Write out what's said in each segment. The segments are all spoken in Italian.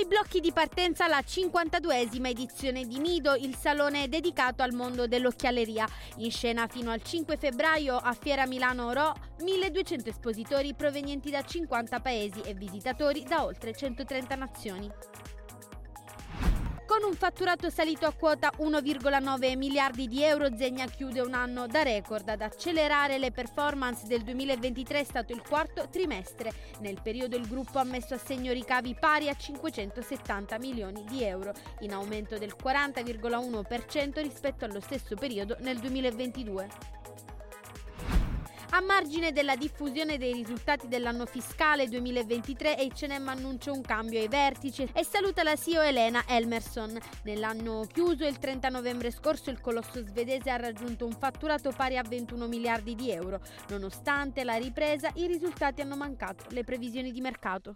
Ai blocchi di partenza la 52esima edizione di Mido, il salone dedicato al mondo dell'occhialeria. In scena fino al 5 febbraio a Fiera Milano Ro, 1200 espositori provenienti da 50 paesi e visitatori da oltre 130 nazioni. Con un fatturato salito a quota 1,9 miliardi di euro, Zegna chiude un anno da record. Ad accelerare le performance del 2023 è stato il quarto trimestre. Nel periodo il gruppo ha messo a segno ricavi pari a 570 milioni di euro, in aumento del 40,1% rispetto allo stesso periodo nel 2022. A margine della diffusione dei risultati dell'anno fiscale 2023, H&M annuncia un cambio ai vertici e saluta la CEO Elena Elmerson. Nell'anno chiuso il 30 novembre scorso il colosso svedese ha raggiunto un fatturato pari a 21 miliardi di euro. Nonostante la ripresa, i risultati hanno mancato le previsioni di mercato.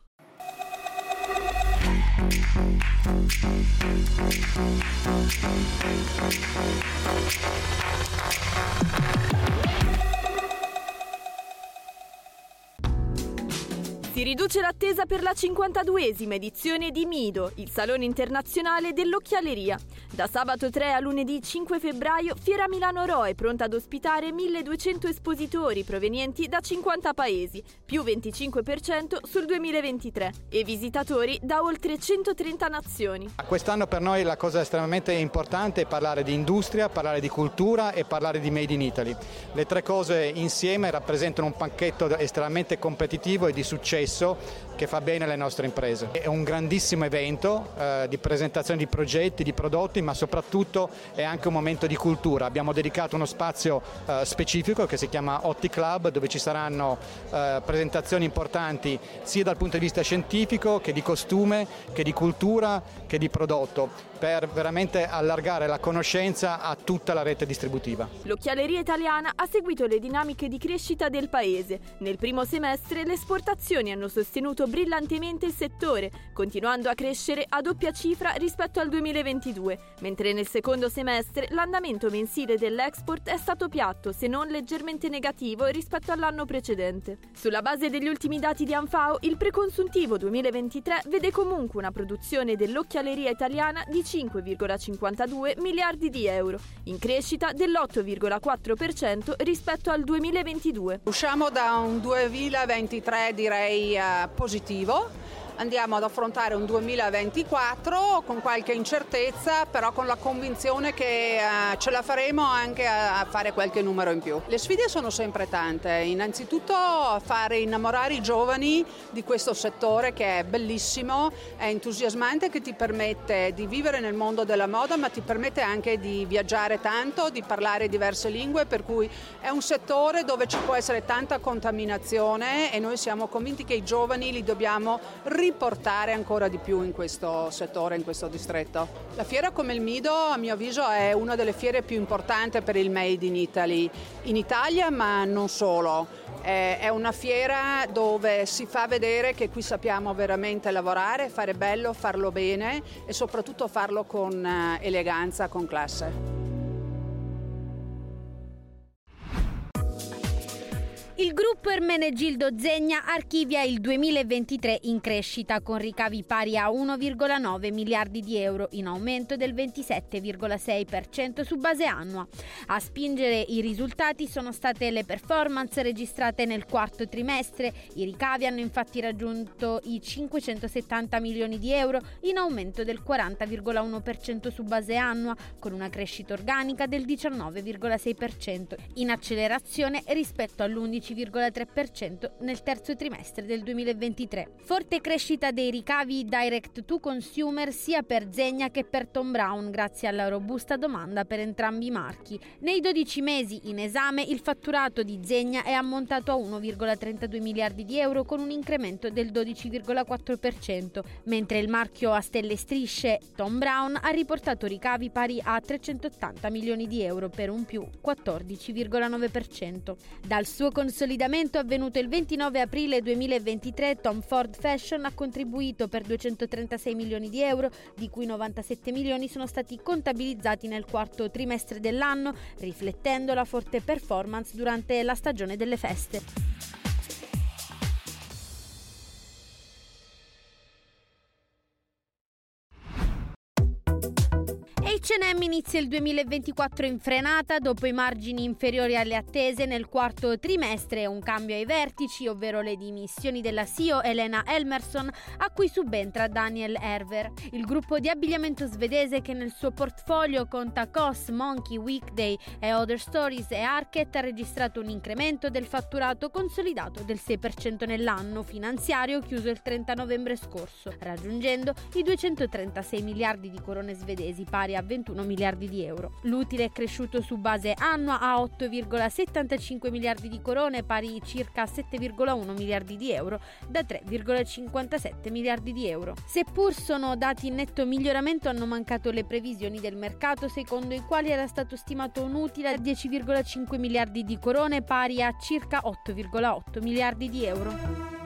Si riduce l'attesa per la 52esima edizione di Mido, il Salone internazionale dell'occhialeria. Da sabato 3 a lunedì 5 febbraio, Fiera Milano Ro è pronta ad ospitare 1200 espositori provenienti da 50 paesi, più 25% sul 2023, e visitatori da oltre 130 nazioni. Quest'anno per noi la cosa estremamente importante è parlare di industria, parlare di cultura e parlare di Made in Italy. Le tre cose insieme rappresentano un pacchetto estremamente competitivo e di successo stesso che fa bene alle nostre imprese. È un grandissimo evento eh, di presentazione di progetti, di prodotti, ma soprattutto è anche un momento di cultura. Abbiamo dedicato uno spazio eh, specifico che si chiama Otti Club, dove ci saranno eh, presentazioni importanti sia dal punto di vista scientifico che di costume, che di cultura, che di prodotto, per veramente allargare la conoscenza a tutta la rete distributiva. L'occhialeria italiana ha seguito le dinamiche di crescita del paese. Nel primo semestre le esportazioni hanno sostenuto brillantemente il settore, continuando a crescere a doppia cifra rispetto al 2022, mentre nel secondo semestre l'andamento mensile dell'export è stato piatto, se non leggermente negativo rispetto all'anno precedente. Sulla base degli ultimi dati di Anfao, il preconsuntivo 2023 vede comunque una produzione dell'occhialeria italiana di 5,52 miliardi di euro, in crescita dell'8,4% rispetto al 2022. Usciamo da un 2023 direi eh, positivo andiamo ad affrontare un 2024 con qualche incertezza, però con la convinzione che uh, ce la faremo anche a, a, fare qualche numero in più. Le sfide sono sempre tante, innanzitutto fare innamorare i giovani di questo settore che è bellissimo, è entusiasmante, che ti permette di vivere nel mondo della moda, ma ti permette anche di viaggiare tanto, di parlare diverse lingue, per cui è un settore dove ci può essere tanta contaminazione e noi siamo convinti che i giovani li dobbiamo riportare ancora di più in questo settore, in questo distretto. La fiera come il Mido a mio avviso è una delle fiere più importanti per il Made in Italy, in Italia ma non solo. È una fiera dove si fa vedere che qui sappiamo veramente lavorare, fare bello, farlo bene e soprattutto farlo con eh, eleganza, con classe. Il gruppo Ermenegildo Zegna archivia il 2023 in crescita con ricavi pari a 1,9 miliardi di euro, in aumento del 27,6% su base annua. A spingere i risultati sono state le performance registrate nel quarto trimestre. I ricavi hanno infatti raggiunto i 570 milioni di euro, in aumento del 40,1% su base annua, con una crescita organica del 19,6%, in accelerazione rispetto all'11 11,3% nel terzo trimestre del 2023. Forte crescita dei ricavi direct to consumer sia per Zegna che per Tom Brown grazie alla robusta domanda per entrambi i marchi. Nei 12 mesi in esame il fatturato di Zegna è ammontato a 1,32 miliardi di euro con un incremento del 12,4%, mentre il marchio a stelle strisce Tom Brown ha riportato ricavi pari a 380 milioni di euro per un più 14,9%. Dal suo consumo consolidamento avvenuto il 29 aprile 2023, Tom Ford Fashion ha contribuito per 236 milioni di euro, di cui 97 milioni sono stati contabilizzati nel quarto trimestre dell'anno, riflettendo la forte performance durante la stagione delle feste. H&M inizia il 2024 in frenata dopo i margini inferiori alle attese nel quarto trimestre e un cambio ai vertici, ovvero le dimissioni della CEO Elena Elmerson a cui subentra Daniel Herver. Il gruppo di abbigliamento svedese che nel suo portfolio conta COS, Monkey, Weekday e Other Stories e Arket ha registrato un incremento del fatturato consolidato del 6% nell'anno finanziario chiuso il 30 novembre scorso, raggiungendo i 236 miliardi di corone svedesi pari a 21 miliardi di euro. L'utile è cresciuto su base annua a 8,75 miliardi di corone, pari circa a 7,1 miliardi di euro, da 3,57 miliardi di euro. Seppur sono dati in netto miglioramento, hanno mancato le previsioni del mercato, secondo i quali era stato stimato un utile a 10,5 miliardi di corone, pari a circa 8,8 miliardi di euro.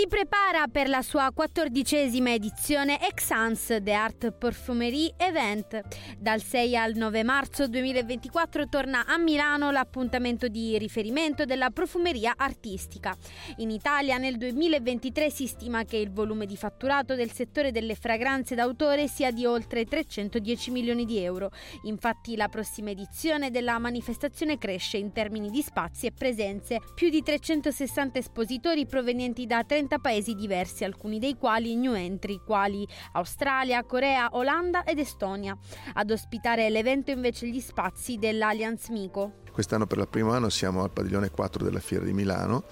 Si prepara per la sua quattordicesima edizione Exans The Art Parfumerie Event. Dal 6 al 9 marzo 2024 torna a Milano l'appuntamento di riferimento della profumeria artistica. In Italia nel 2023 si stima che il volume di fatturato del settore delle fragranze d'autore sia di oltre 310 milioni di euro. Infatti la prossima edizione della manifestazione cresce in termini di spazi e presenze. Più di 360 espositori provenienti da 30 30 paesi diversi, alcuni dei quali new entry, quali Australia, Corea, Olanda ed Estonia. Ad ospitare l'evento invece gli spazi dell'Allianz Mico. Quest'anno per il primo anno siamo al padiglione 4 della Fiera di Milano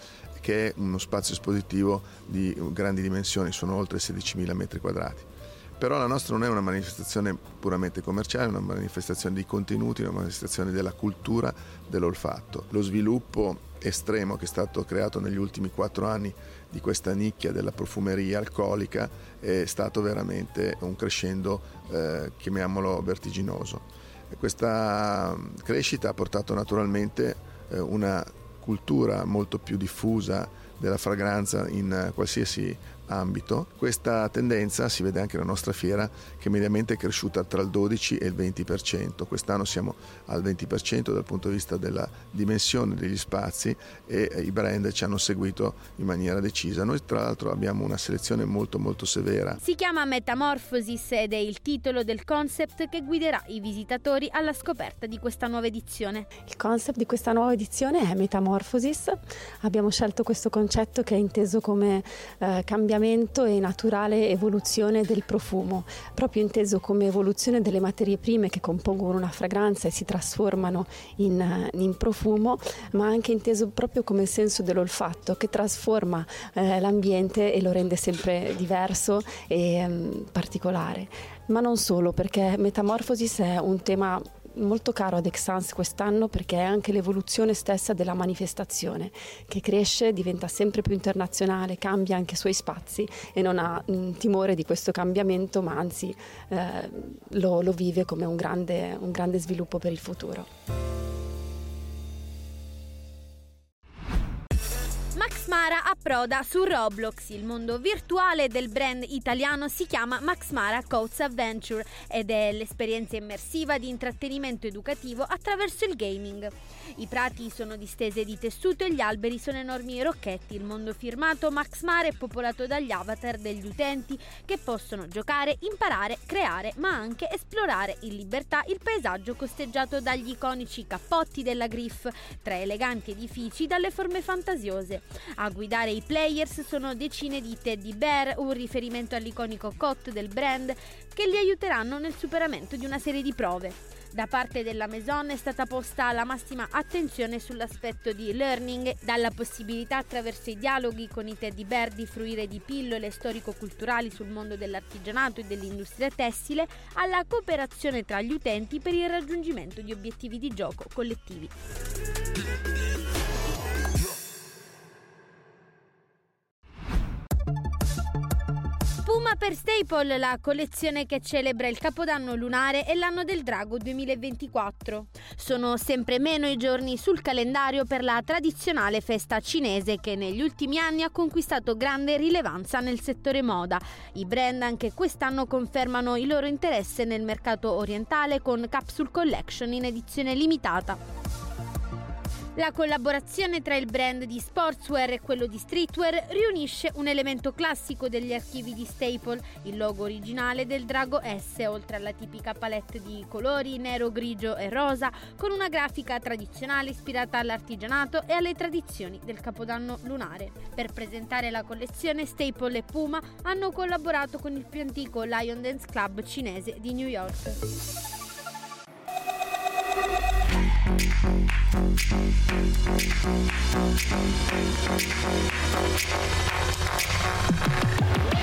che è uno spazio espositivo di grandi dimensioni, sono oltre 16.000 metri quadrati. Però la nostra non è una manifestazione puramente commerciale, è una manifestazione di contenuti, una manifestazione della cultura, dell'olfatto. Lo sviluppo estremo che è stato creato negli ultimi quattro anni di questa nicchia della profumeria alcolica è stato veramente un crescendo, eh, chiamiamolo vertiginoso. E questa crescita ha portato naturalmente eh, una cultura molto più diffusa della fragranza in qualsiasi ambito. Questa tendenza si vede anche nella nostra fiera che mediamente è cresciuta tra il 12 e il 20%. Quest'anno siamo al 20% dal punto di vista della dimensione degli spazi e i brand ci hanno seguito in maniera decisa. Noi tra l'altro abbiamo una selezione molto molto severa. Si chiama Metamorphosis ed è il titolo del concept che guiderà i visitatori alla scoperta di questa nuova edizione. Il concept di questa nuova edizione è Metamorphosis. Abbiamo scelto questo concetto che è inteso come eh, cambiamento cambiamento e naturale evoluzione del profumo, proprio inteso come evoluzione delle materie prime che compongono una fragranza e si trasformano in, in profumo, ma anche inteso proprio come senso dell'olfatto che trasforma eh, l'ambiente e lo rende sempre diverso e um, particolare. Ma non solo, perché Metamorphosis è un tema molto caro ad Exans quest'anno perché è anche l'evoluzione stessa della manifestazione che cresce, diventa sempre più internazionale, cambia anche i suoi spazi e non ha mh, timore di questo cambiamento ma anzi eh, lo, lo, vive come un grande, un grande sviluppo per il futuro. Mara approda su Roblox. Il mondo virtuale del brand italiano si chiama Max Mara Coats Adventure ed è l'esperienza immersiva di intrattenimento educativo attraverso il gaming. I prati sono distese di tessuto e gli alberi sono enormi rocchetti. Il mondo firmato Max Mara è popolato dagli avatar degli utenti che possono giocare, imparare, creare, ma anche esplorare in libertà il paesaggio costeggiato dagli iconici cappotti della Griff, tre eleganti edifici dalle forme fantasiose. A guidare i players sono decine di teddy bear, un riferimento all'iconico cot del brand, che li aiuteranno nel superamento di una serie di prove. Da parte della Maison è stata posta la massima attenzione sull'aspetto di learning, dalla possibilità attraverso i dialoghi con i teddy bear di fruire di pillole storico-culturali sul mondo dell'artigianato e dell'industria tessile, alla cooperazione tra gli utenti per il raggiungimento di obiettivi di gioco collettivi. Per Staple, la collezione che celebra il Capodanno lunare e l'anno del drago 2024. Sono sempre meno i giorni sul calendario per la tradizionale festa cinese che negli ultimi anni ha conquistato grande rilevanza nel settore moda. I brand anche quest'anno confermano il loro interesse nel mercato orientale con Capsule Collection in edizione limitata. La collaborazione tra il brand di sportswear e quello di streetwear riunisce un elemento classico degli archivi di Staple, il logo originale del Drago S, oltre alla tipica palette di colori nero, grigio e rosa, con una grafica tradizionale ispirata all'artigianato e alle tradizioni del Capodanno lunare. Per presentare la collezione, Staple e Puma hanno collaborato con il più antico Lion Dance Club cinese di New York. Thank you.